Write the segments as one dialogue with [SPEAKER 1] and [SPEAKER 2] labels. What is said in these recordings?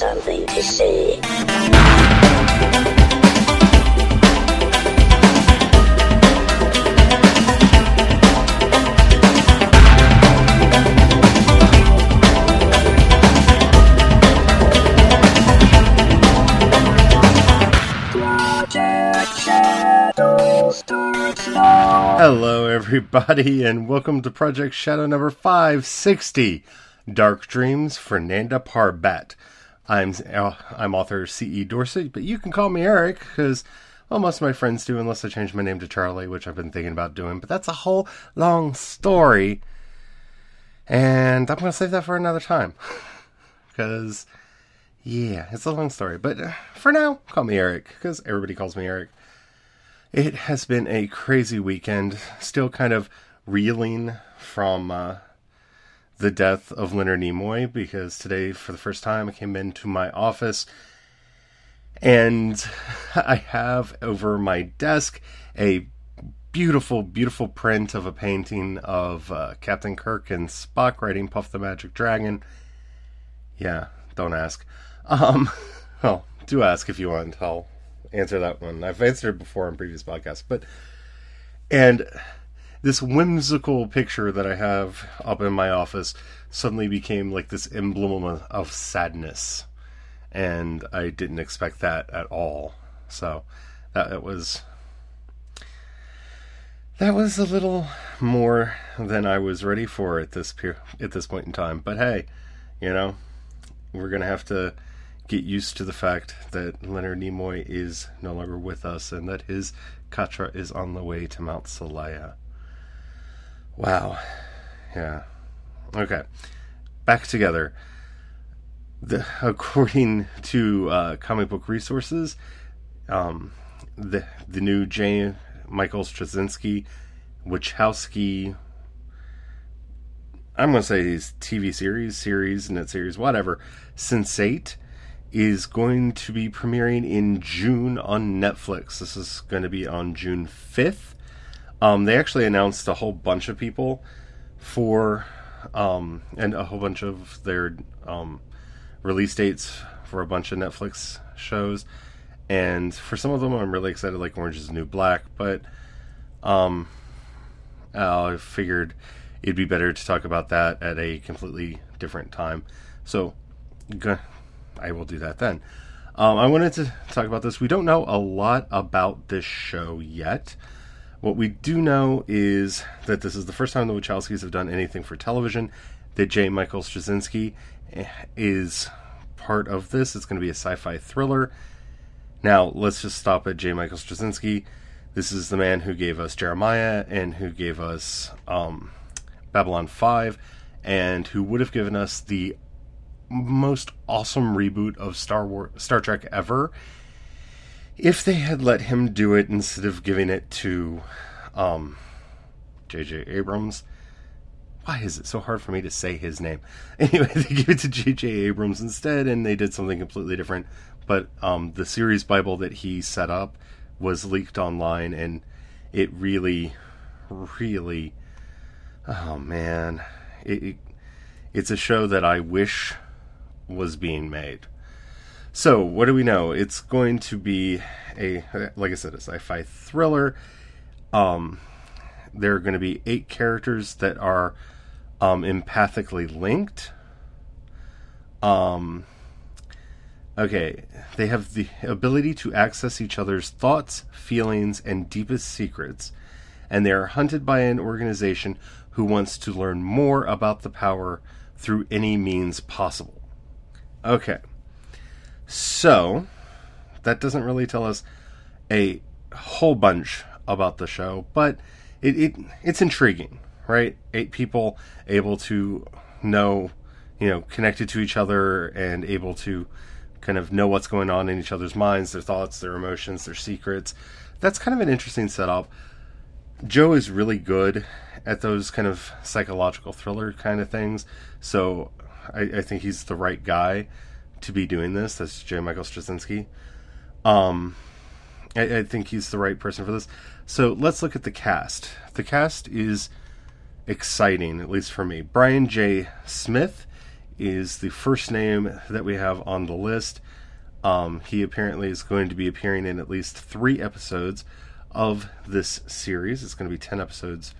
[SPEAKER 1] something to say.
[SPEAKER 2] Hello, everybody, and welcome to Project Shadow number 560 Dark Dreams, for Nanda Parbat. I'm, uh, I'm author C.E. Dorsey, but you can call me Eric because, well, most of my friends do, unless I change my name to Charlie, which I've been thinking about doing, but that's a whole long story. And I'm going to save that for another time because, yeah, it's a long story. But uh, for now, call me Eric because everybody calls me Eric. It has been a crazy weekend, still kind of reeling from uh, the death of Leonard Nimoy because today, for the first time, I came into my office and I have over my desk a beautiful, beautiful print of a painting of uh, Captain Kirk and Spock riding Puff the Magic Dragon. Yeah, don't ask. Um, well, do ask if you want. I'll answer that one. I've answered it before in previous podcasts, but and this whimsical picture that I have up in my office suddenly became like this emblem of sadness, and I didn't expect that at all. So that it was that was a little more than I was ready for at this at this point in time. But hey, you know, we're gonna have to get used to the fact that Leonard Nimoy is no longer with us and that his Katra is on the way to Mount Seleya. Wow. Yeah. Okay. Back together. The, according to uh, comic book resources, um, the the new J. Michael Straczynski Wachowski. I'm going to say his TV series, series, net series, whatever. Sense8 is going to be premiering in June on Netflix. This is going to be on June 5th. Um, they actually announced a whole bunch of people for, um, and a whole bunch of their um, release dates for a bunch of Netflix shows. And for some of them, I'm really excited, like Orange is the New Black, but um, I figured it'd be better to talk about that at a completely different time. So, I will do that then. Um, I wanted to talk about this. We don't know a lot about this show yet. What we do know is that this is the first time the Wachowskis have done anything for television. That J. Michael Straczynski is part of this. It's going to be a sci-fi thriller. Now, let's just stop at J. Michael Straczynski. This is the man who gave us Jeremiah and who gave us um, Babylon 5 and who would have given us the most awesome reboot of Star War Star Trek ever if they had let him do it instead of giving it to um JJ Abrams. Why is it so hard for me to say his name? Anyway, they gave it to JJ Abrams instead and they did something completely different. But um the series bible that he set up was leaked online and it really really oh man, it, it it's a show that I wish was being made. So, what do we know? It's going to be a, like I said, a sci-fi thriller. Um, there are going to be eight characters that are um, empathically linked. Um, okay, they have the ability to access each other's thoughts, feelings, and deepest secrets, and they are hunted by an organization who wants to learn more about the power through any means possible. Okay. So, that doesn't really tell us a whole bunch about the show, but it, it it's intriguing, right? Eight people able to know, you know, connected to each other and able to kind of know what's going on in each other's minds, their thoughts, their emotions, their secrets. That's kind of an interesting setup. Joe is really good at those kind of psychological thriller kind of things, so I, I think he's the right guy to be doing this. That's J. Michael Straczynski. Um, I, I, think he's the right person for this. So let's look at the cast. The cast is exciting, at least for me. Brian J. Smith is the first name that we have on the list. Um, he apparently is going to be appearing in at least three episodes of this series. It's going to be 10 episodes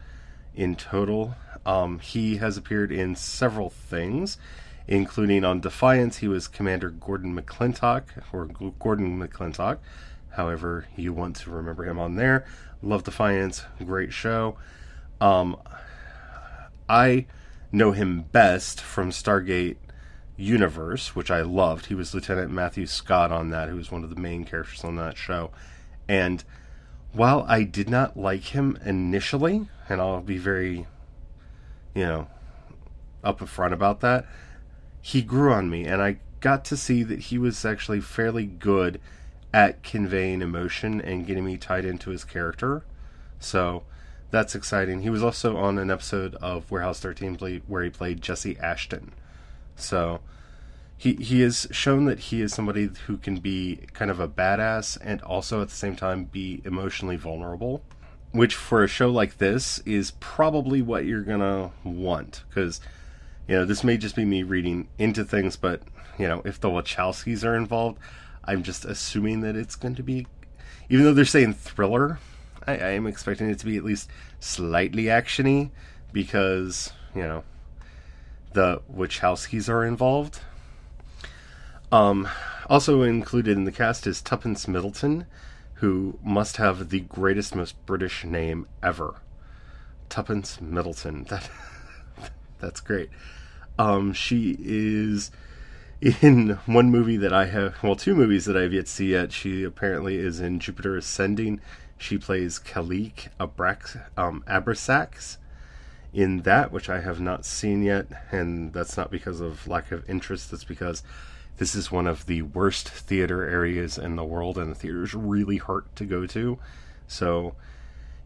[SPEAKER 2] in total. Um, he has appeared in several things, including on Defiance, he was Commander Gordon McClintock, or Gordon McClintock, however you want to remember him on there. Love Defiance, great show. Um, I know him best from Stargate Universe, which I loved. He was Lieutenant Matthew Scott on that, who was one of the main characters on that show. And while I did not like him initially, and I'll be very, you know, up front about that, he grew on me, and I got to see that he was actually fairly good at conveying emotion and getting me tied into his character. So that's exciting. He was also on an episode of Warehouse 13 where he played Jesse Ashton. So he he has shown that he is somebody who can be kind of a badass and also at the same time be emotionally vulnerable, which for a show like this is probably what you're going to want cuz you know, this may just be me reading into things, but you know, if the Wachowskis are involved, I'm just assuming that it's going to be even though they're saying thriller, I, I am expecting it to be at least slightly actiony because, you know, the Wachowskis are involved. Um, also included in the cast is Tuppence Middleton, who must have the greatest, most British name ever. Tuppence Middleton. That that's great. Um, she is in one movie that I have, well, two movies that I have yet to see yet. She apparently is in Jupiter Ascending. She plays Kalique Abrax, um, Abrasax in that, which I have not seen yet, and that's not because of lack of interest. That's because this is one of the worst theater areas in the world, and the theaters really hurt to go to. So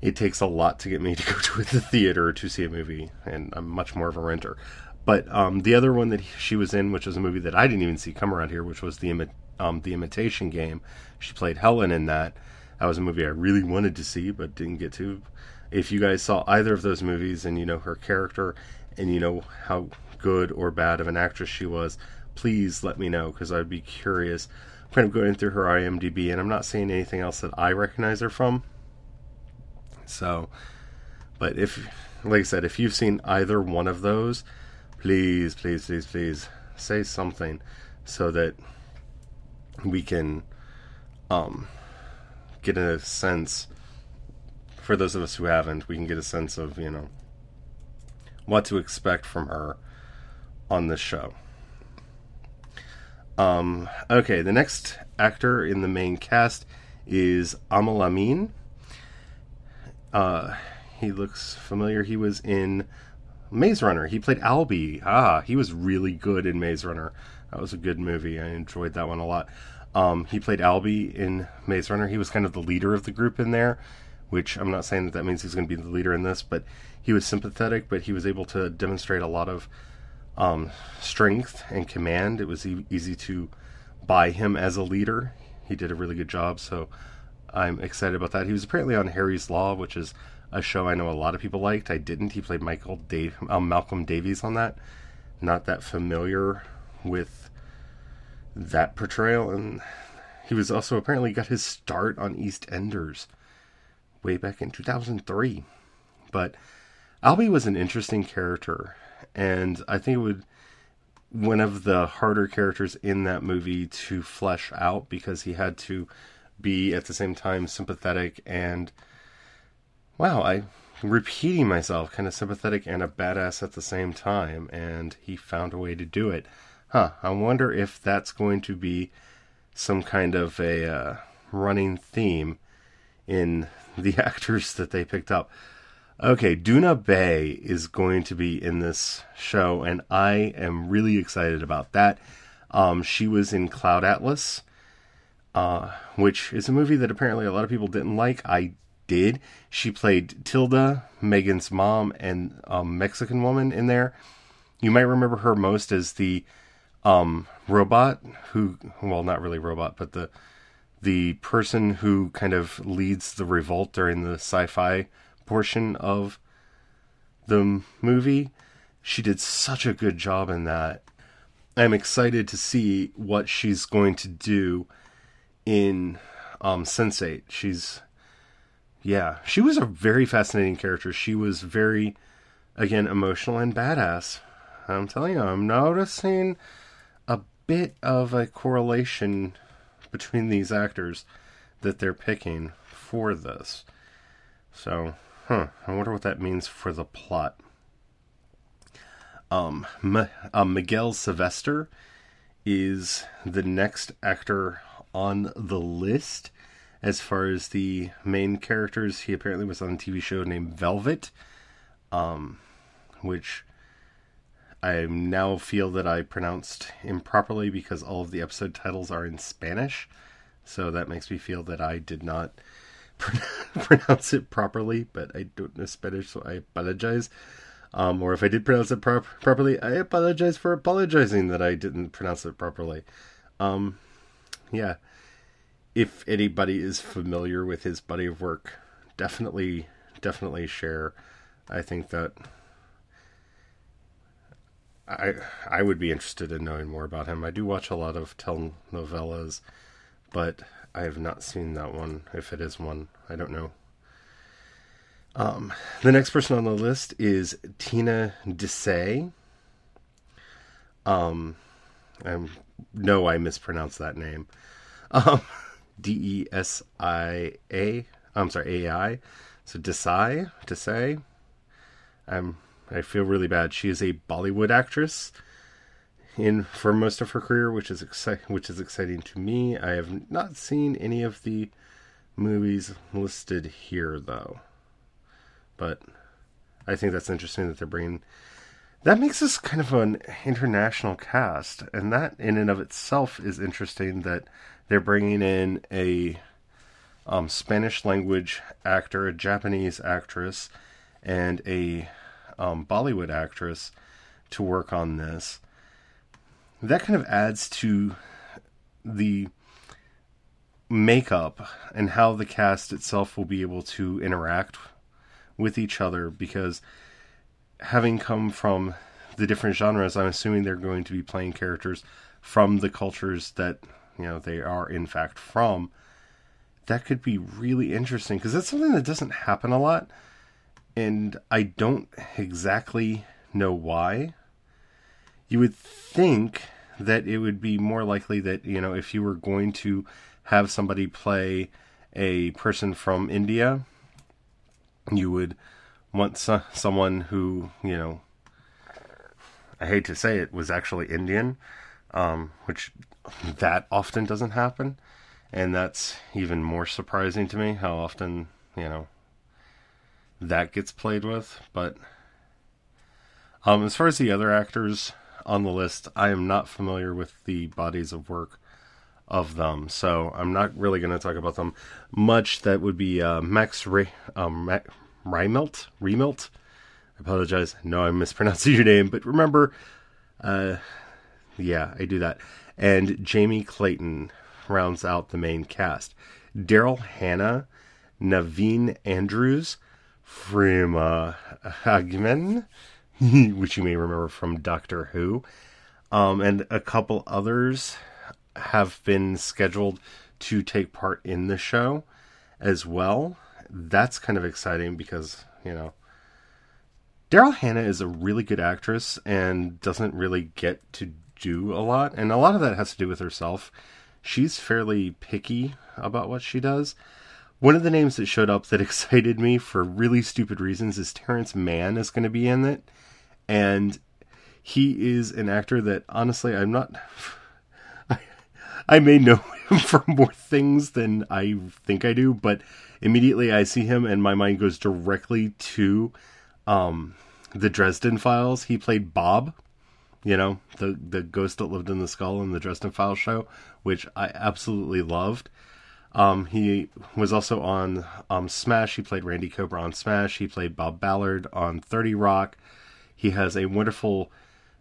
[SPEAKER 2] it takes a lot to get me to go to the theater to see a movie, and I'm much more of a renter. But um, the other one that she was in, which was a movie that I didn't even see come around here, which was the imi- um, the Imitation Game. She played Helen in that. That was a movie I really wanted to see, but didn't get to. If you guys saw either of those movies and you know her character and you know how good or bad of an actress she was, please let me know because I'd be curious. I'm kind of going through her IMDb and I'm not seeing anything else that I recognize her from. So, but if, like I said, if you've seen either one of those, please, please, please, please say something so that we can um, get a sense. For those of us who haven't, we can get a sense of you know what to expect from her on this show. Um, okay, the next actor in the main cast is Aml Ameen. Uh, he looks familiar. He was in Maze Runner. He played Alby. Ah, he was really good in Maze Runner. That was a good movie. I enjoyed that one a lot. Um, he played Alby in Maze Runner. He was kind of the leader of the group in there, which I'm not saying that that means he's going to be the leader in this, but he was sympathetic, but he was able to demonstrate a lot of um, strength and command. It was e- easy to buy him as a leader. He did a really good job, so I'm excited about that. He was apparently on Harry's Law, which is a show I know a lot of people liked. I didn't. He played Michael Dave, um, Malcolm Davies on that. Not that familiar with that portrayal, and he was also apparently got his start on EastEnders way back in 2003. But Alby was an interesting character and I think it would one of the harder characters in that movie to flesh out because he had to be at the same time sympathetic and wow, I repeating myself, kind of sympathetic and a badass at the same time, and he found a way to do it. Huh, I wonder if that's going to be some kind of a uh, running theme in the actors that they picked up. Okay, Doona Bae is going to be in this show, and I am really excited about that. Um, she was in Cloud Atlas, uh, which is a movie that apparently a lot of people didn't like. I did. She played Tilda, Megan's mom, and um, Mexican woman in there. You might remember her most as the um, robot who, well, not really robot, but the the person who kind of leads the revolt during the sci-fi portion of the movie. She did such a good job in that. I'm excited to see what she's going to do in um, Sense8. She's, yeah, she was a very fascinating character. She was very, again, emotional and badass. I'm telling you, I'm noticing a bit of a correlation between these actors that they're picking for this. So, huh, I wonder what that means for the plot. Um, M- uh, Miguel Silvestre is the next actor on the list as far as the main characters. He apparently was on a TV show named Velvet, um, which I now feel that I pronounced improperly because all of the episode titles are in Spanish. So that makes me feel that I did not pronounce it properly, but I don't know Spanish, so I apologize. Um, or if I did pronounce it properly, I apologize for apologizing that I didn't pronounce it properly. Um, yeah. If anybody is familiar with his body of work, definitely, definitely share. I think that I I would be interested in knowing more about him. I do watch a lot of telenovelas, but I have not seen that one. If it is one, I don't know. Um, the next person on the list is Tina Desai. Um, I know I mispronounced that name. Um, D E S I A. I'm sorry, A I. So Desai, Desai. I'm. I feel really bad. She is a Bollywood actress in for most of her career, which is exci- which is exciting to me. I have not seen any of the movies listed here though but I think that's interesting that they're bringing. That makes this kind of an international cast, and that in and of itself is interesting. That they're bringing in a um, Spanish language actor, a Japanese actress, and a um, Bollywood actress to work on this. That kind of adds to the makeup and how the cast itself will be able to interact with each other because having come from the different genres, I'm assuming they're going to be playing characters from the cultures that you know they are in fact from. That could be really interesting because that's something that doesn't happen a lot, and I don't exactly know why. You would think that it would be more likely that you know if you were going to have somebody play a person from India you would want so- someone who, you know, I hate to say it, was actually Indian, um, which that often doesn't happen. And that's even more surprising to me how often, you know, that gets played with. But um, as far as the other actors on the list, I am not familiar with the bodies of work of them, so I'm not really going to talk about them much. That would be uh, Max Ray, um, Mac, Rymelt, Remelt. I apologize. No, I'm mispronouncing your name, but remember, uh, yeah, I do that. And Jamie Clayton rounds out the main cast. Daryl Hannah, Naveen Andrews, Freema Agyeman, which you may remember from Doctor Who, um, and a couple others have been scheduled to take part in the show as well. That's kind of exciting because, you know, Daryl Hannah is a really good actress and doesn't really get to do a lot. And a lot of that has to do with herself. She's fairly picky about what she does. One of the names that showed up that excited me for really stupid reasons is Terrence Mann is going to be in it. And he is an actor that honestly I'm not I may know him for more things than I think I do, but immediately I see him and my mind goes directly to um, the Dresden Files. He played Bob, you know, the the ghost that lived in the skull in the Dresden Files show, which I absolutely loved. Um, he was also on um, Smash. He played Randy Cobra on Smash. He played Bob Ballard on 30 Rock. He has a wonderful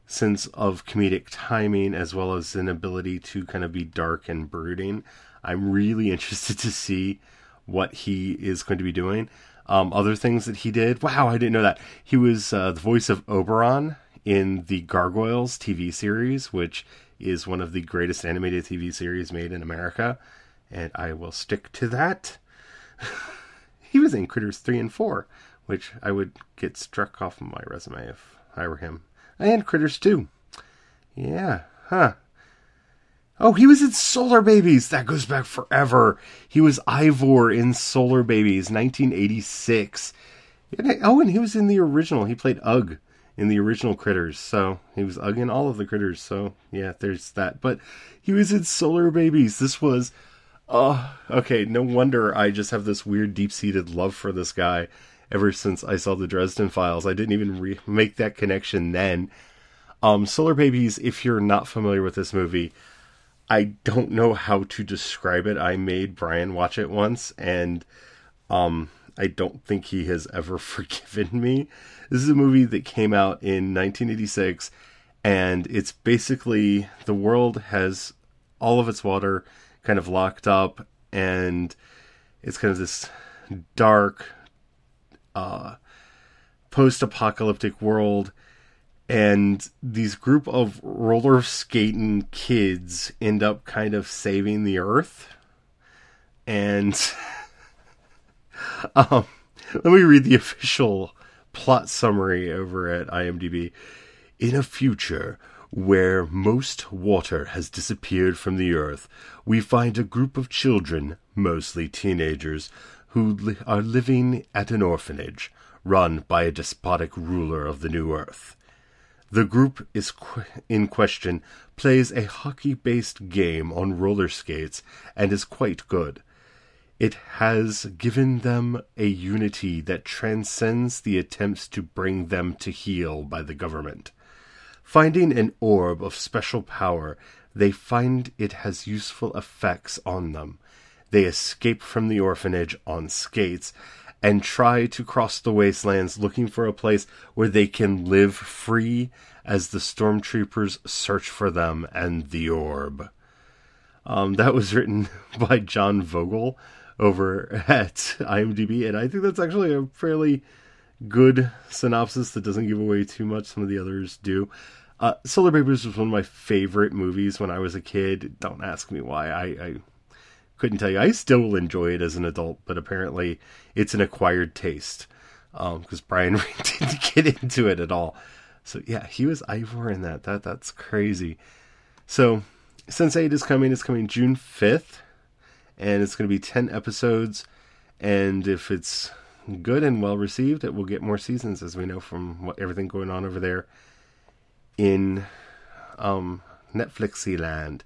[SPEAKER 2] sense of comedic timing as well as an ability to kind of be dark and brooding. I'm really interested to see what he is going to be doing. Um, other things that he did. Wow, I didn't know that. He was uh, the voice of Oberon in the Gargoyles TV series, which is one of the greatest animated TV series made in America, and I will stick to that. he was in Critters 3 and 4, which I would get struck off of my resume if I were him. And Critters 2. Yeah, huh. Oh, he was in Solar Babies. That goes back forever. He was Ivor in Solar Babies, 1986. Oh, and he was in the original. He played Ugg in the original Critters. So he was Ugg in all of the Critters. So yeah, there's that. But he was in Solar Babies. This was, oh, okay. No wonder I just have this weird deep seated love for this guy ever since I saw the Dresden Files. I didn't even re- make that connection then. Um, Solar Babies, if you're not familiar with this movie, I don't know how to describe it. I made Brian watch it once, and um, I don't think he has ever forgiven me. This is a movie that came out in 1986, and it's basically the world has all of its water kind of locked up, and it's kind of this dark, uh, post-apocalyptic world and these group of roller skating kids end up kind of saving the earth and um, let me read the official plot summary over at imdb in a future where most water has disappeared from the earth we find a group of children mostly teenagers who li- are living at an orphanage run by a despotic ruler of the new earth the group is qu- in question plays a hockey based game on roller skates and is quite good. It has given them a unity that transcends the attempts to bring them to heel by the government. Finding an orb of special power, they find it has useful effects on them. They escape from the orphanage on skates and try to cross the wastelands looking for a place where they can live free as the stormtroopers search for them and the orb. Um, that was written by John Vogel over at IMDb, and I think that's actually a fairly good synopsis that doesn't give away too much. Some of the others do. Uh, Solar Babies was one of my favorite movies when I was a kid. Don't ask me why. I, I couldn't tell you. I still enjoy it as an adult, but apparently it's an acquired taste because um, Brian didn't get into it at all. So yeah, he was Ivor in that. That that's crazy. So Sense8 is coming. It's coming June fifth, and it's going to be ten episodes. And if it's good and well received, it will get more seasons, as we know from what everything going on over there in um, Netflixy land.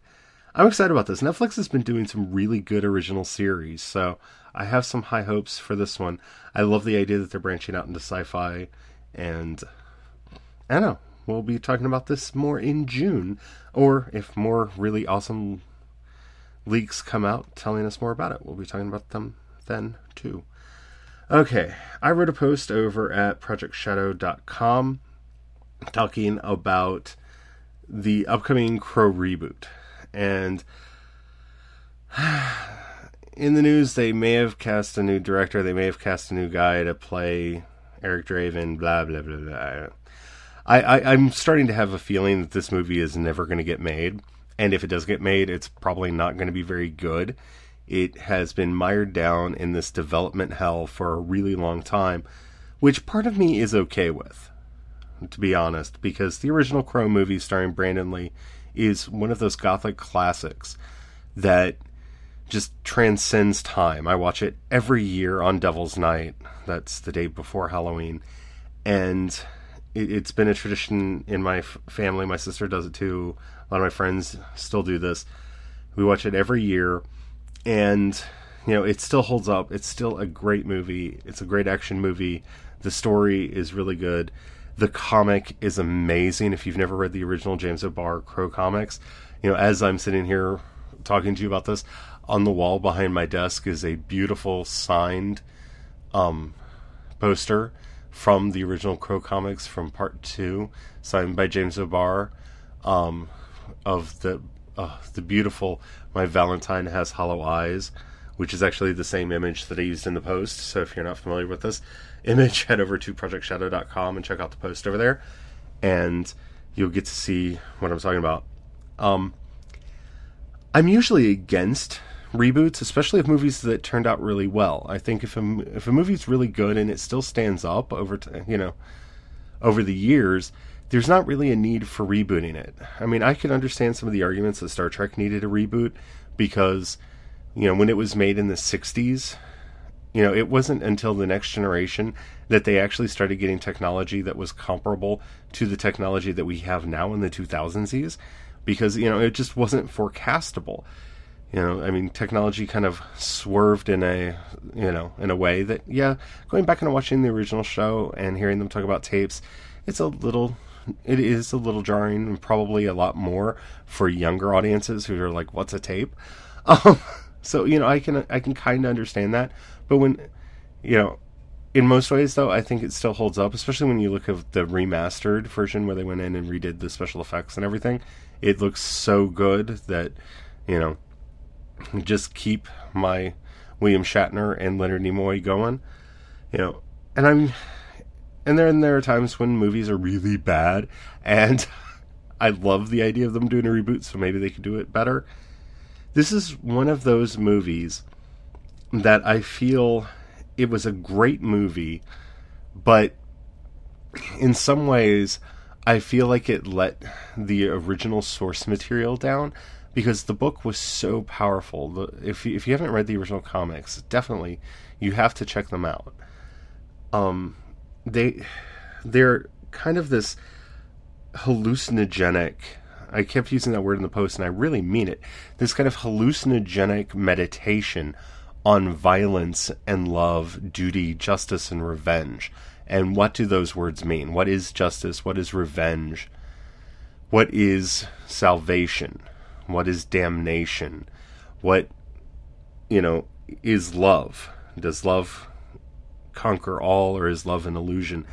[SPEAKER 2] I'm excited about this. Netflix has been doing some really good original series, so I have some high hopes for this one. I love the idea that they're branching out into sci-fi, and I don't know. We'll be talking about this more in June, or if more really awesome leaks come out telling us more about it, we'll be talking about them then too. Okay, I wrote a post over at projectshadow.com talking about the upcoming Crow reboot and in the news they may have cast a new director, they may have cast a new guy to play Eric Draven, blah blah blah blah. I, I I'm starting to have a feeling that this movie is never going to get made, and if it does get made, it's probably not going to be very good. It has been mired down in this development hell for a really long time, which part of me is okay with, to be honest, because the original Crow movie starring Brandon Lee is one of those gothic classics that just transcends time. I watch it every year on Devil's Night. That's the day before Halloween. And it, has been a tradition in my family. My sister does it too. A lot of my friends still do this. We watch it every year. And, you know, it still holds up. It's still a great movie. It's a great action movie. The story is really good. The comic is amazing. If you've never read the original James O'Barr Crow comics, you know, as I'm sitting here talking to you about this, on the wall behind my desk is a beautiful signed um, poster from the original Crow comics from part two, signed by James O'Barr, um, of the uh, the beautiful "My Valentine Has Hollow Eyes," which is actually the same image that I used in the post. So if you're not familiar with this, image, head over to projectshadow.com and check out the post over there. and you'll get to see what I'm talking about. Um, I'm usually against reboots, especially of movies that turned out really well. I think if a if a movie's really good and it still stands up over t- you know over the years, there's not really a need for rebooting it. I mean, I can understand some of the arguments that Star Trek needed a reboot because you know when it was made in the 60s, you know, it wasn't until the next generation that they actually started getting technology that was comparable to the technology that we have now in the 2000s because you know it just wasn't forecastable you know i mean technology kind of swerved in a you know in a way that yeah going back and watching the original show and hearing them talk about tapes it's a little it is a little jarring and probably a lot more for younger audiences who are like what's a tape? Um, so you know i can i can kind of understand that. But when you know in most ways though i think it still holds up especially when you look at the remastered version where they went in and redid the special effects and everything. It looks so good that you know just keep my William Shatner and Leonard Nimoy going. You know, and I'm and then there are times when movies are really bad and I love the idea of them doing a reboot so maybe they could do it better. This is one of those movies that I feel it was a great movie but in some ways I feel like it let the original source material down because the book was so powerful. If you, if you haven't read the original comics, definitely you have to check them out. Um, they they're kind of this hallucinogenic. I kept using that word in the post, and I really mean it. This kind of hallucinogenic meditation on violence and love, duty, justice, and revenge. And what do those words mean? What is justice? What is revenge? What is salvation? What is damnation? What, you know, is love? Does love conquer all or is love an illusion?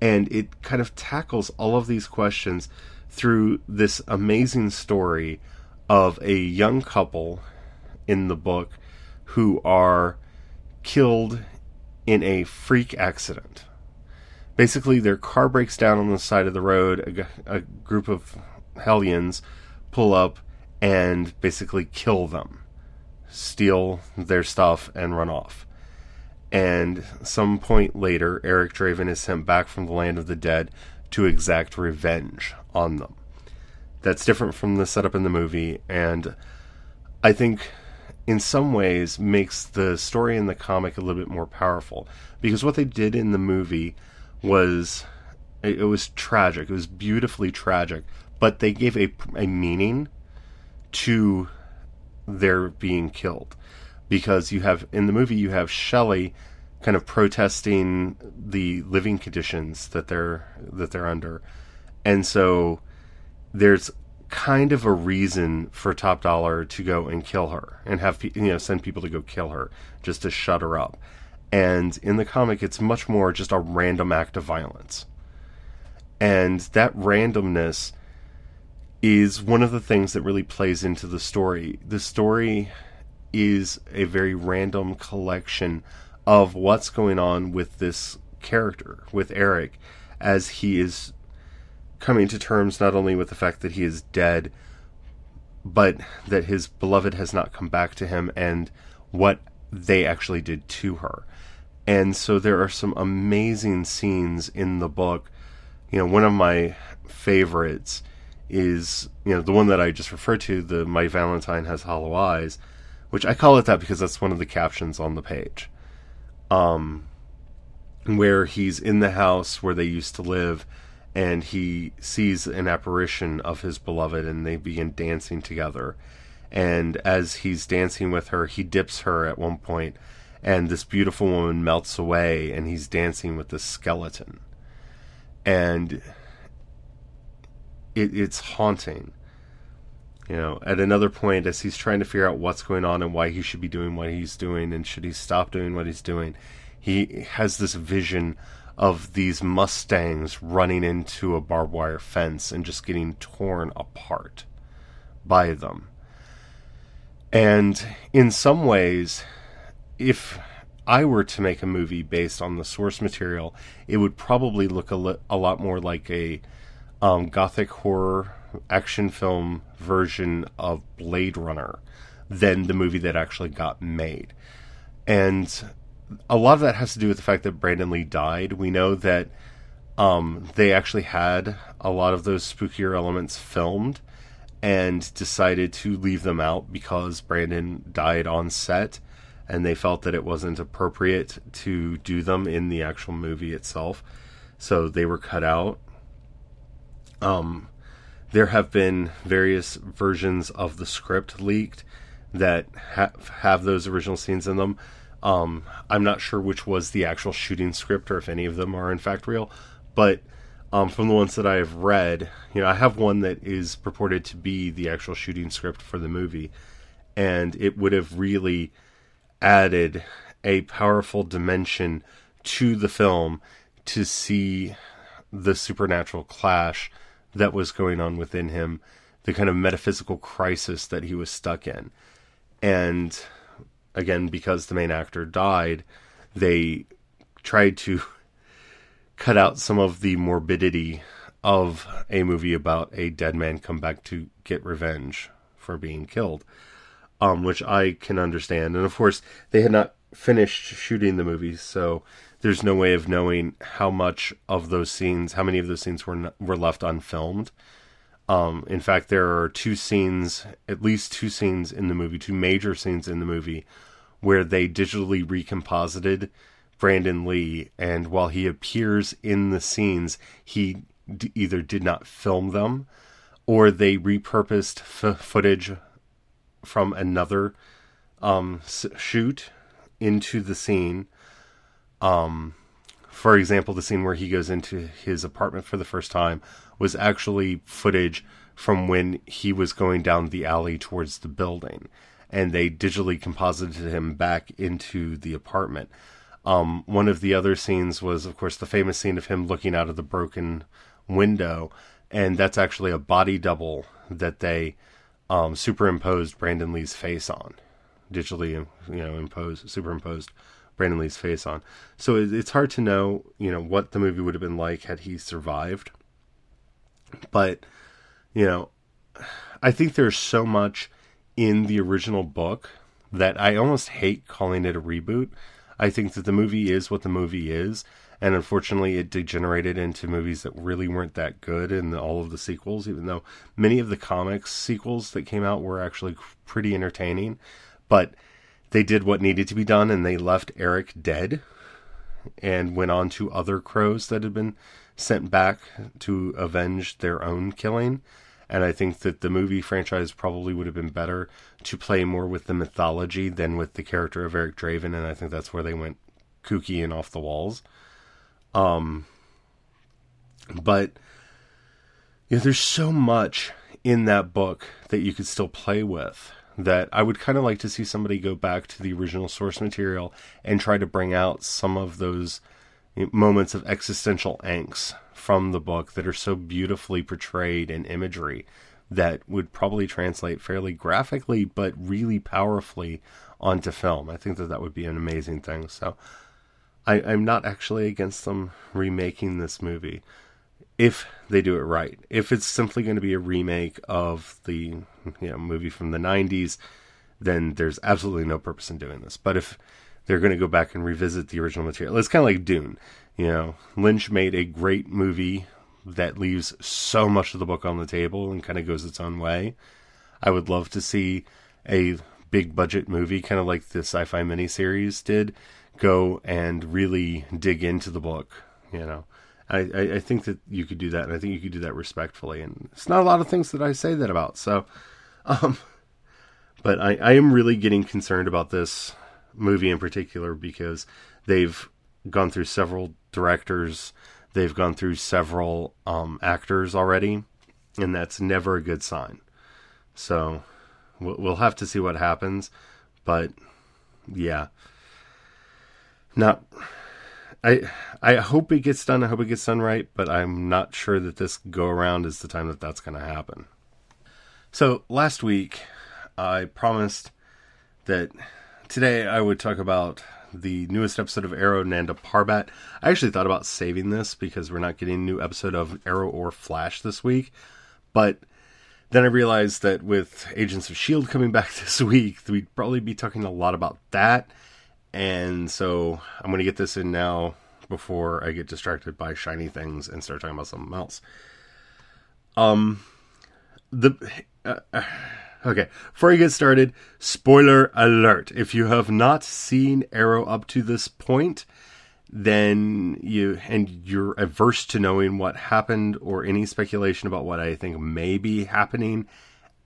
[SPEAKER 2] And it kind of tackles all of these questions through this amazing story of a young couple in the book who are killed in a freak accident basically their car breaks down on the side of the road. A, a group of hellions pull up and basically kill them, steal their stuff, and run off. And some point later, Eric Draven is sent back from the land of the dead to exact revenge on them. That's different from the setup in the movie, and I think in some ways makes the story in the comic a little bit more powerful because what they did in the movie was it, was tragic. It was beautifully tragic, but they gave a a meaning to their being killed because you have in the movie you have Shelley kind of protesting the living conditions that they're that they're under. And so there's kind of a reason for Top Dollar to go and kill her and have you know send people to go kill her just to shut her up. And in the comic, it's much more just a random act of violence. And that randomness is one of the things that really plays into the story. The story is a very random collection of what's going on with this character, with Eric, as he is coming to terms not only with the fact that he is dead, but that his beloved has not come back to him and what they actually did to her. And so there are some amazing scenes in the book. You know, one of my favorites is, you know, the one that I just referred to, the My Valentine Has Hollow Eyes, which I call it that because that's one of the captions on the page. Um where he's in the house where they used to live and he sees an apparition of his beloved and they begin dancing together. And as he's dancing with her, he dips her at one point and this beautiful woman melts away and he's dancing with this skeleton and it, it's haunting you know at another point as he's trying to figure out what's going on and why he should be doing what he's doing and should he stop doing what he's doing he has this vision of these mustangs running into a barbed wire fence and just getting torn apart by them. And in some ways if I were to make a movie based on the source material, it would probably look a, li- a lot more like a um, gothic horror action film version of Blade Runner than the movie that actually got made. And a lot of that has to do with the fact that Brandon Lee died. We know that um, they actually had a lot of those spookier elements filmed and decided to leave them out because Brandon died on set and they felt that it wasn't appropriate to do them in the actual movie itself. So they were cut out. Um, there have been various versions of the script leaked that ha- have those original scenes in them. Um, I'm not sure which was the actual shooting script or if any of them are in fact real, but um, from the ones that I have read, you know, I have one that is purported to be the actual shooting script for the movie, and it would have really added a powerful dimension to the film to see the supernatural clash that was going on within him, the kind of metaphysical crisis that he was stuck in. And again, because the main actor died, they tried to cut out some of the morbidity of a movie about a dead man come back to get revenge for being killed, um, which I can understand. And of course, they had not finished shooting the movie, so there's no way of knowing how much of those scenes, how many of those scenes were were left unfilmed. Um, in fact, there are two scenes, at least two scenes in the movie, two major scenes in the movie, where they digitally recomposited Brandon Lee, and while he appears in the scenes, he d- either did not film them or they repurposed f- footage from another um, s- shoot into the scene. Um, for example, the scene where he goes into his apartment for the first time was actually footage from when he was going down the alley towards the building, and they digitally composited him back into the apartment. Um, one of the other scenes was, of course, the famous scene of him looking out of the broken window, and that's actually a body double that they um, superimposed Brandon Lee's face on, digitally, you know, imposed, superimposed Brandon Lee's face on. So it's hard to know, you know, what the movie would have been like had he survived. But, you know, I think there's so much in the original book that I almost hate calling it a reboot I think that the movie is what the movie is, and unfortunately, it degenerated into movies that really weren't that good in all of the sequels. Even though many of the comics sequels that came out were actually pretty entertaining, but they did what needed to be done, and they left Eric dead, and went on to other crows that had been sent back to avenge their own killing. And I think that the movie franchise probably would have been better to play more with the mythology than with the character of Eric Draven. And I think that's where they went kooky and off the walls. Um, but you know, there's so much in that book that you could still play with that I would kind of like to see somebody go back to the original source material and try to bring out some of those moments of existential angst from the book that are so beautifully portrayed in imagery that would probably translate fairly graphically but really powerfully onto film. I think that that would be an amazing thing. So I, I'm not actually against them remaking this movie if they do it right. If it's simply going to be a remake of the you know movie from the 90s, then there's absolutely no purpose in doing this. But if they're going to go back and revisit the original material, it's kind of like Dune. You know, Lynch made a great movie that leaves so much of the book on the table and kind of goes its own way. I would love to see a big budget movie, kind of like the sci-fi miniseries did, go and really dig into the book. You know, I, I, think that you could do that, and I think you could do that respectfully. And it's not a lot of things that I say that about. So, um, but I, I am really getting concerned about this movie in particular because they've gone through several directors, they've gone through several um, actors already, and that's never a good sign. So we'll have to see what happens, but yeah, not. I I hope it gets done. I hope it gets done right, but I'm not sure that this go around is the time that that's going to happen. So last week, I promised that today I would talk about the newest episode of Arrow, Nanda Parbat. I actually thought about saving this because we're not getting a new episode of Arrow or Flash this week. But then I realized that with Agents of S.H.I.E.L.D. coming back this week, we'd probably be talking a lot about that. And so I'm going to get this in now before I get distracted by shiny things and start talking about something else. Um, the. Uh, Okay, before I get started, spoiler alert. If you have not seen Arrow up to this point, then you and you're averse to knowing what happened or any speculation about what I think may be happening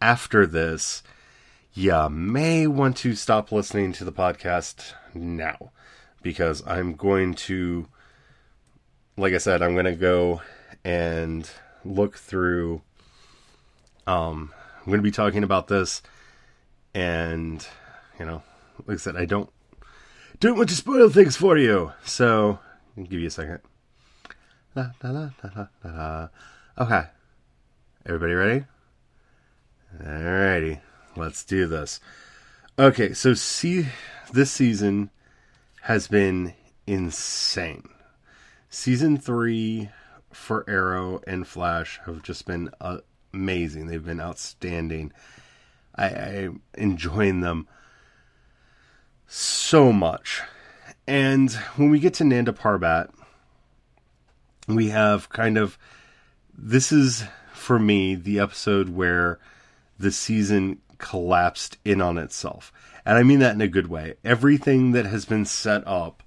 [SPEAKER 2] after this, you may want to stop listening to the podcast now because I'm going to like I said, I'm going to go and look through um I'm going to be talking about this, and you know, like I said, I don't don't want to spoil things for you. So, give you a second. La, la, la, okay, everybody ready? Alrighty, let's do this. Okay, so see, this season has been insane. Season three for Arrow and Flash have just been amazing. They've been outstanding. I, I'm enjoying them so much. And when we get to Nanda Parbat, we have kind of this is for me the episode where the season collapsed in on itself. And I mean that in a good way. Everything that has been set up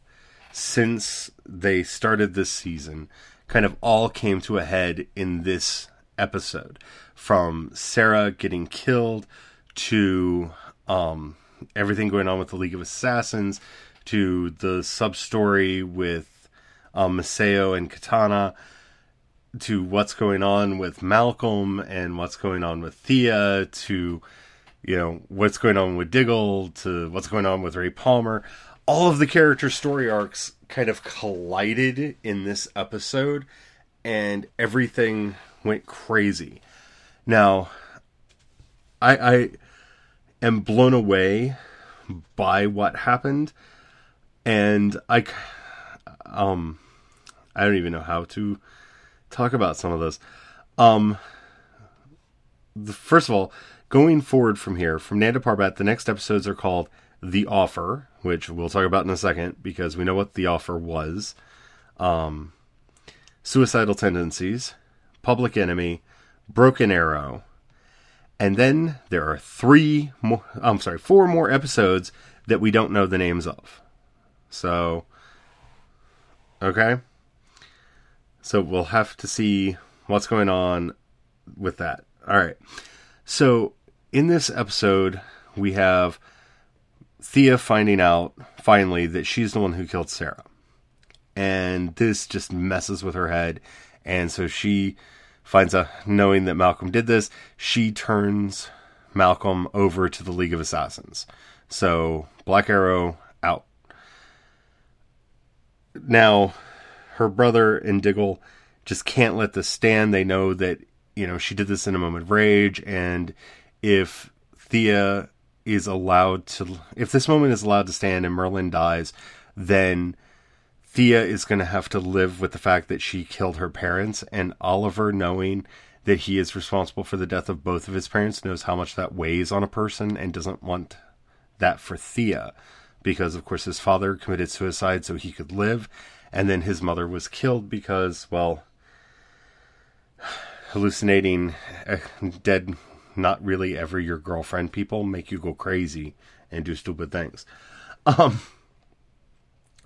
[SPEAKER 2] since they started this season kind of all came to a head in this episode from Sara getting killed to um, everything going on with the League of Assassins to the sub story with um, Maseo and Katana to what's going on with Malcolm and what's going on with Thea to you know what's going on with Diggle to what's going on with Ray Palmer all of the character story arcs kind of collided in this episode and everything went crazy. Now, I, I am blown away by what happened, and I, um, I don't even know how to talk about some of this. Um, the, first of all, going forward from here, from Nanda Parbat, the next episodes are called The Offer, which we'll talk about in a second because we know what the offer was. Um, suicidal tendencies, Public Enemy, Broken Arrow, and then there are three more. I'm sorry, four more episodes that we don't know the names of. So, okay. So we'll have to see what's going on with that. All right. So in this episode, we have Thea finding out finally that she's the one who killed Sara. And this just messes with her head. And so she finds out, knowing that Malcolm did this, she turns Malcolm over to the League of Assassins. So Black Arrow out. Now, her brother and Diggle just can't let this stand. They know that, you know, she did this in a moment of rage, and if Thea is allowed to, if this moment is allowed to stand and Merlyn dies, then Thea is going to have to live with the fact that she killed her parents, and Oliver, knowing that he is responsible for the death of both of his parents, knows how much that weighs on a person and doesn't want that for Thea. Because, of course, his father committed suicide so he could live, and then his mother was killed because, well, hallucinating uh, dead, not really ever your girlfriend people make you go crazy and do stupid things. Um,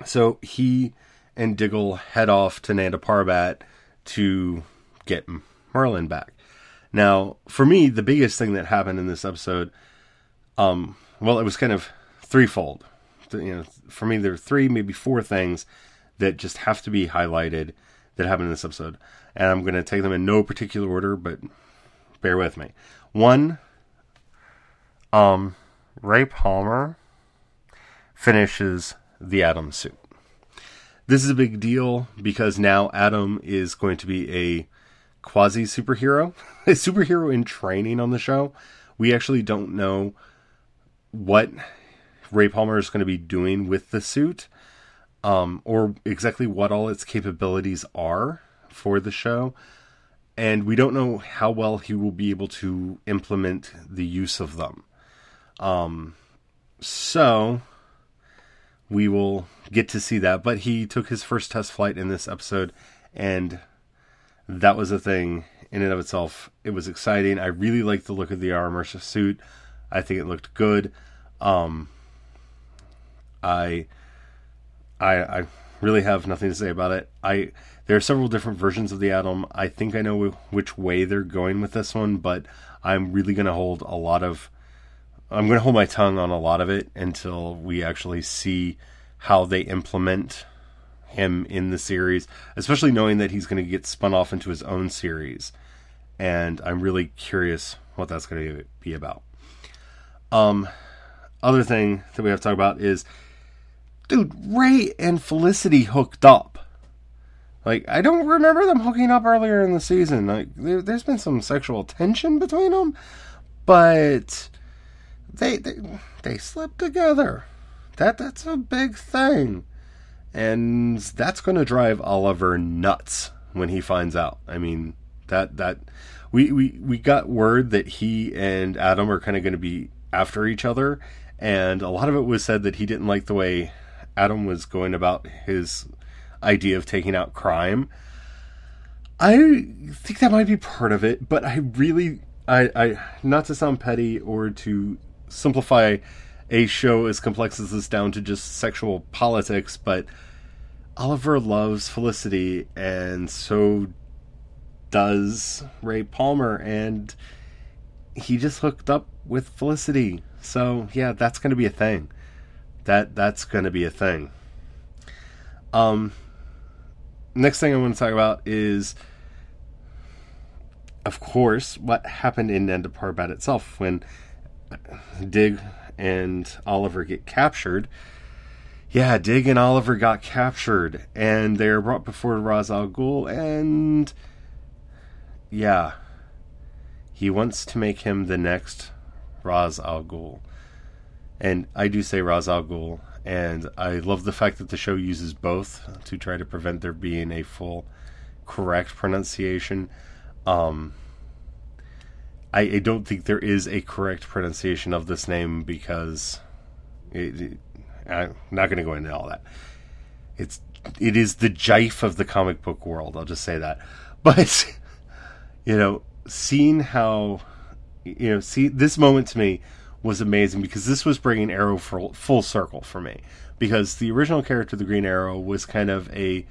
[SPEAKER 2] so he and Diggle head off to Nanda Parbat to get Merlyn back. Now, for me, the biggest thing that happened in this episode, um, well, it was kind of threefold. You know, for me, there are three, maybe four things that just have to be highlighted that happened in this episode, and I'm going to take them in no particular order, but bear with me. One, um, Ray Palmer finishes the Atom suit. This is a big deal because now Atom is going to be a quasi superhero, a superhero in training on the show. We actually don't know what Ray Palmer is going to be doing with the suit, um, or exactly what all its capabilities are for the show. And we don't know how well he will be able to implement the use of them. Um, so we will get to see that. But he took his first test flight in this episode, and that was a thing in and of itself. It was exciting. I really liked the look of the armor suit. I think it looked good. Um, I, I, I really have nothing to say about it. I there are several different versions of the Atom. I think I know which way they're going with this one, but I'm really going to hold a lot of. I'm going to hold my tongue on a lot of it until we actually see how they implement him in the series, especially knowing that he's going to get spun off into his own series. And I'm really curious what that's going to be about. Um, other thing that we have to talk about is, dude, Ray and Felicity hooked up. Like, I don't remember them hooking up earlier in the season. Like, there, has been some sexual tension between them, but they they, they slept together. That that's a big thing, and that's going to drive Oliver nuts when he finds out. I mean, that that we we we got word that he and Atom are kind of going to be after each other, and a lot of it was said that he didn't like the way Atom was going about his idea of taking out crime. I think that might be part of it, but I really, I, I, not to sound petty or to simplify a show as complex as this down to just sexual politics, but Oliver loves Felicity, and so does Ray Palmer, and he just hooked up with Felicity. So yeah, that's going to be a thing. That that's going to be a thing. Um, next thing I want to talk about is, of course, what happened in Nanda Parbat itself when Dig and Oliver get captured. Yeah, Dig and Oliver got captured, and they're brought before Ra's al Ghul, and yeah, he wants to make him the next Ra's al Ghul. And I do say Ra's al Ghul, and I love the fact that the show uses both to try to prevent there being a full correct pronunciation. Um, I, I, don't think there is a correct pronunciation of this name because it, it, I'm not going to go into all that. It's it is the GIF of the comic book world. I'll just say that. But you know, seeing how you know, see this moment to me was amazing because this was bringing Arrow full, full circle for me. Because the original character, the Green Arrow, was kind of a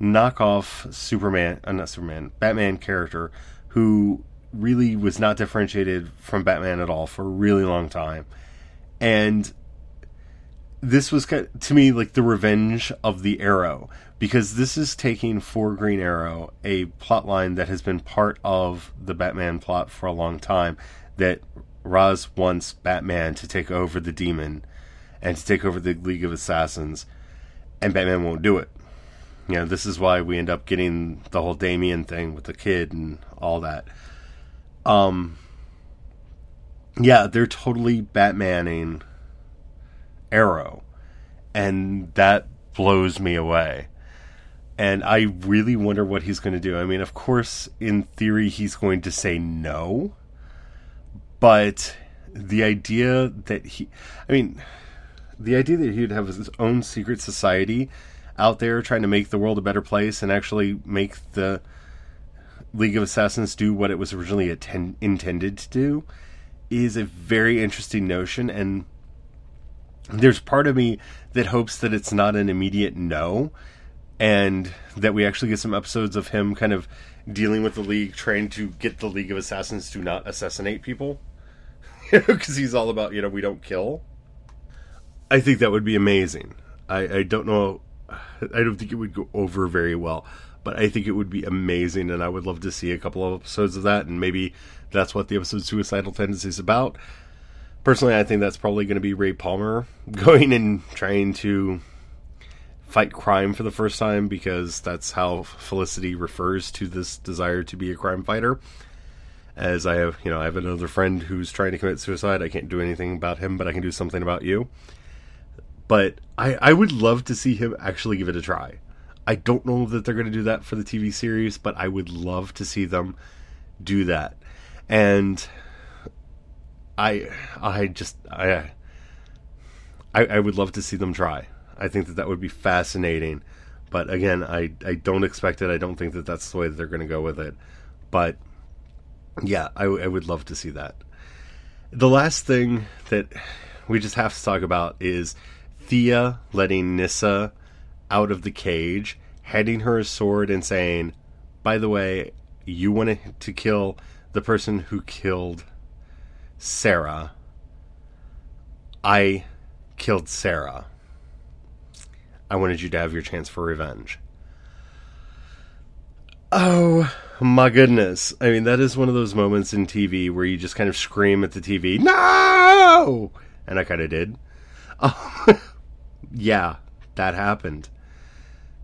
[SPEAKER 2] knockoff Superman, uh, not Superman, Batman character who really was not differentiated from Batman at all for a really long time, and this was to me like the revenge of the Arrow. Because this is taking for Green Arrow a plot line that has been part of the Batman plot for a long time that Ra's wants Batman to take over the demon and to take over the League of Assassins and Batman won't do it. You know, this is why we end up getting the whole Damian thing with the kid and all that. Um yeah, they're totally Batmaning Arrow and that blows me away and I really wonder what he's going to do. I mean, of course, in theory, he's going to say no, but the idea that he, I mean, the idea that he'd have his own secret society out there trying to make the world a better place and actually make the League of Assassins do what it was originally intended to do is a very interesting notion. And there's part of me that hopes that it's not an immediate no and that we actually get some episodes of him kind of dealing with the league, trying to get the League of Assassins to not assassinate people, because he's all about you know we don't kill. I think that would be amazing. I, I don't know. I don't think it would go over very well, but I think it would be amazing, and I would love to see a couple of episodes of that, and maybe that's what the episode "Suicidal Tendencies" is about. Personally, I think that's probably going to be Ray Palmer going and trying to fight crime for the first time because that's how Felicity refers to this desire to be a crime fighter. As I have, you know, I have another friend who's trying to commit suicide. I can't do anything about him, but I can do something about you. but I, I would love to see him actually give it a try. I don't know that they're going to do that for the TV series, but I would love to see them do that. And I I just I I, I would love to see them try. I think that that would be fascinating. But again, I I don't expect it. I don't think that that's the way that they're going to go with it. But yeah, I, I would love to see that. The last thing that we just have to talk about is Thea letting Nyssa out of the cage, handing her a sword and saying, "By the way, you wanted to kill the person who killed Sara. I killed Sara. I wanted you to have your chance for revenge." Oh my goodness. I mean, that is one of those moments in TV where you just kind of scream at the TV, no! And I kind of did. yeah, that happened.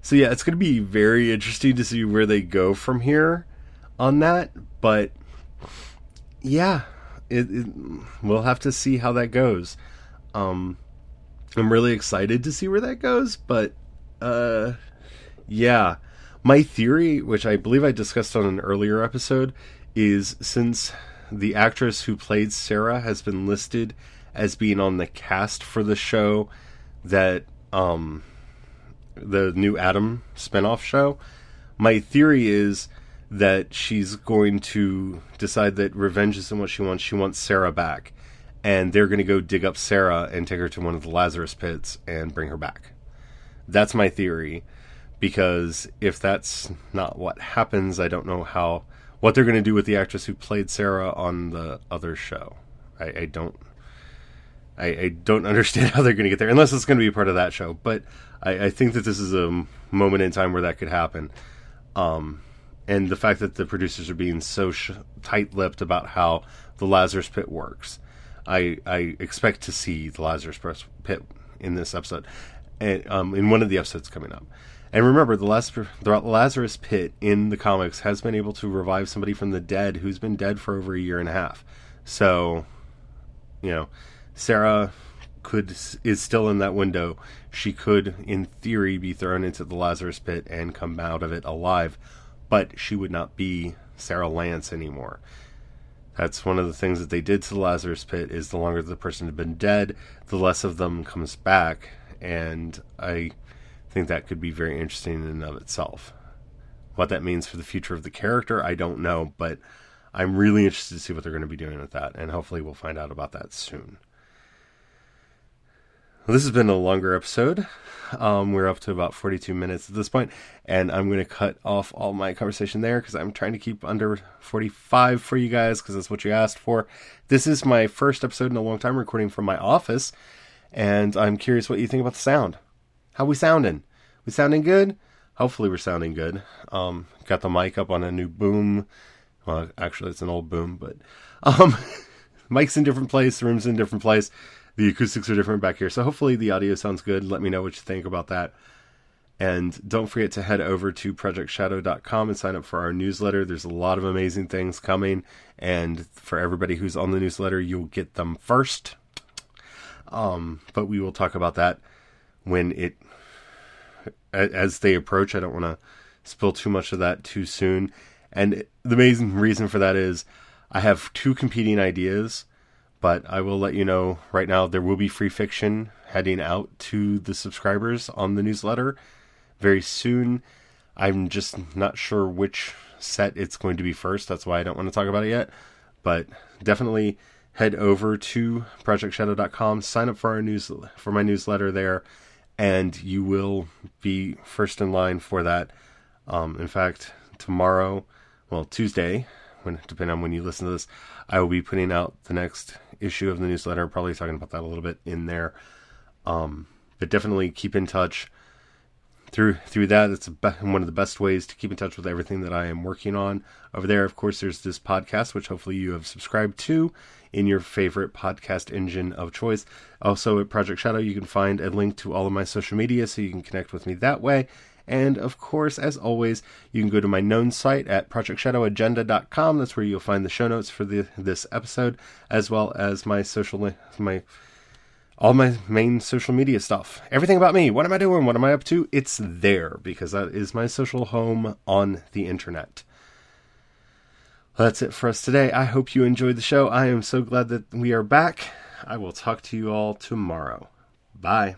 [SPEAKER 2] So, yeah, it's going to be very interesting to see where they go from here on that. But, yeah, it, it, we'll have to see how that goes. Um, I'm really excited to see where that goes, but, uh, yeah my theory, which I believe I discussed on an earlier episode, is since the actress who played Sara has been listed as being on the cast for the show that um the new Atom spinoff show, my theory is that she's going to decide that revenge isn't what she wants. She wants Sara back. And they're going to go dig up Sara and take her to one of the Lazarus pits and bring her back. That's my theory because if that's not what happens, I don't know how what they're going to do with the actress who played Sara on the other show. I, I don't. I, I, don't understand how they're going to get there unless it's going to be part of that show. But I, I think that this is a moment in time where that could happen. Um, and the fact that the producers are being so sh- tight-lipped about how the Lazarus Pit works, I, I expect to see the Lazarus Pit in this episode, and um, in one of the episodes coming up. And remember, the, the Lazarus Pit in the comics has been able to revive somebody from the dead who's been dead for over a year and a half. So, you know, Sara could is still in that window. She could, in theory, be thrown into the Lazarus Pit and come out of it alive, but she would not be Sara Lance anymore. That's one of the things that they did to the Lazarus Pit. Is the longer the person had been dead, the less of them comes back. And I think that could be very interesting in and of itself. What that means for the future of the character, I don't know, but I'm really interested to see what they're going to be doing with that, and hopefully we'll find out about that soon. Well, this has been a longer episode. Um, we're up to about 42 minutes at this point, and I'm going to cut off all my conversation there because I'm trying to keep under 45 for you guys because that's what you asked for. This is my first episode in a long time recording from my office, and I'm curious what you think about the sound. How we sounding? We sounding good? Hopefully we're sounding good. Um, got the mic up on a new boom. Well, actually it's an old boom, but um, mic's in different place, the room's in different place. The acoustics are different back here. So hopefully the audio sounds good. Let me know what you think about that. And don't forget to head over to projectshadow.com and sign up for our newsletter. There's a lot of amazing things coming. And for everybody who's on the newsletter, you'll get them first. Um, but we will talk about that when it as they approach. I don't want to spill too much of that too soon. And the main reason for that is I have two competing ideas, but I will let you know right now there will be free fiction heading out to the subscribers on the newsletter very soon. I'm just not sure which set it's going to be first. That's why I don't want to talk about it yet. But definitely head over to projectshadow.com, sign up for our news for my newsletter there and you will be first in line for that. Um, in fact, tomorrow, well, Tuesday, when depending on when you listen to this, I will be putting out the next issue of the newsletter. Probably talking about that a little bit in there. Um, but definitely keep in touch through through that. It's be- one of the best ways to keep in touch with everything that I am working on over there. Of course, there's this podcast, which hopefully you have subscribed to in your favorite podcast engine of choice. Also, at Project Shadow, you can find a link to all of my social media so you can connect with me that way. And of course, as always, you can go to my known site at projectshadowagenda.com. That's where you'll find the show notes for the, this episode, as well as my social my all my main social media stuff. Everything about me. What am I doing? What am I up to? It's there because that is my social home on the internet. Well, that's it for us today. I hope you enjoyed the show. I am so glad that we are back. I will talk to you all tomorrow. Bye.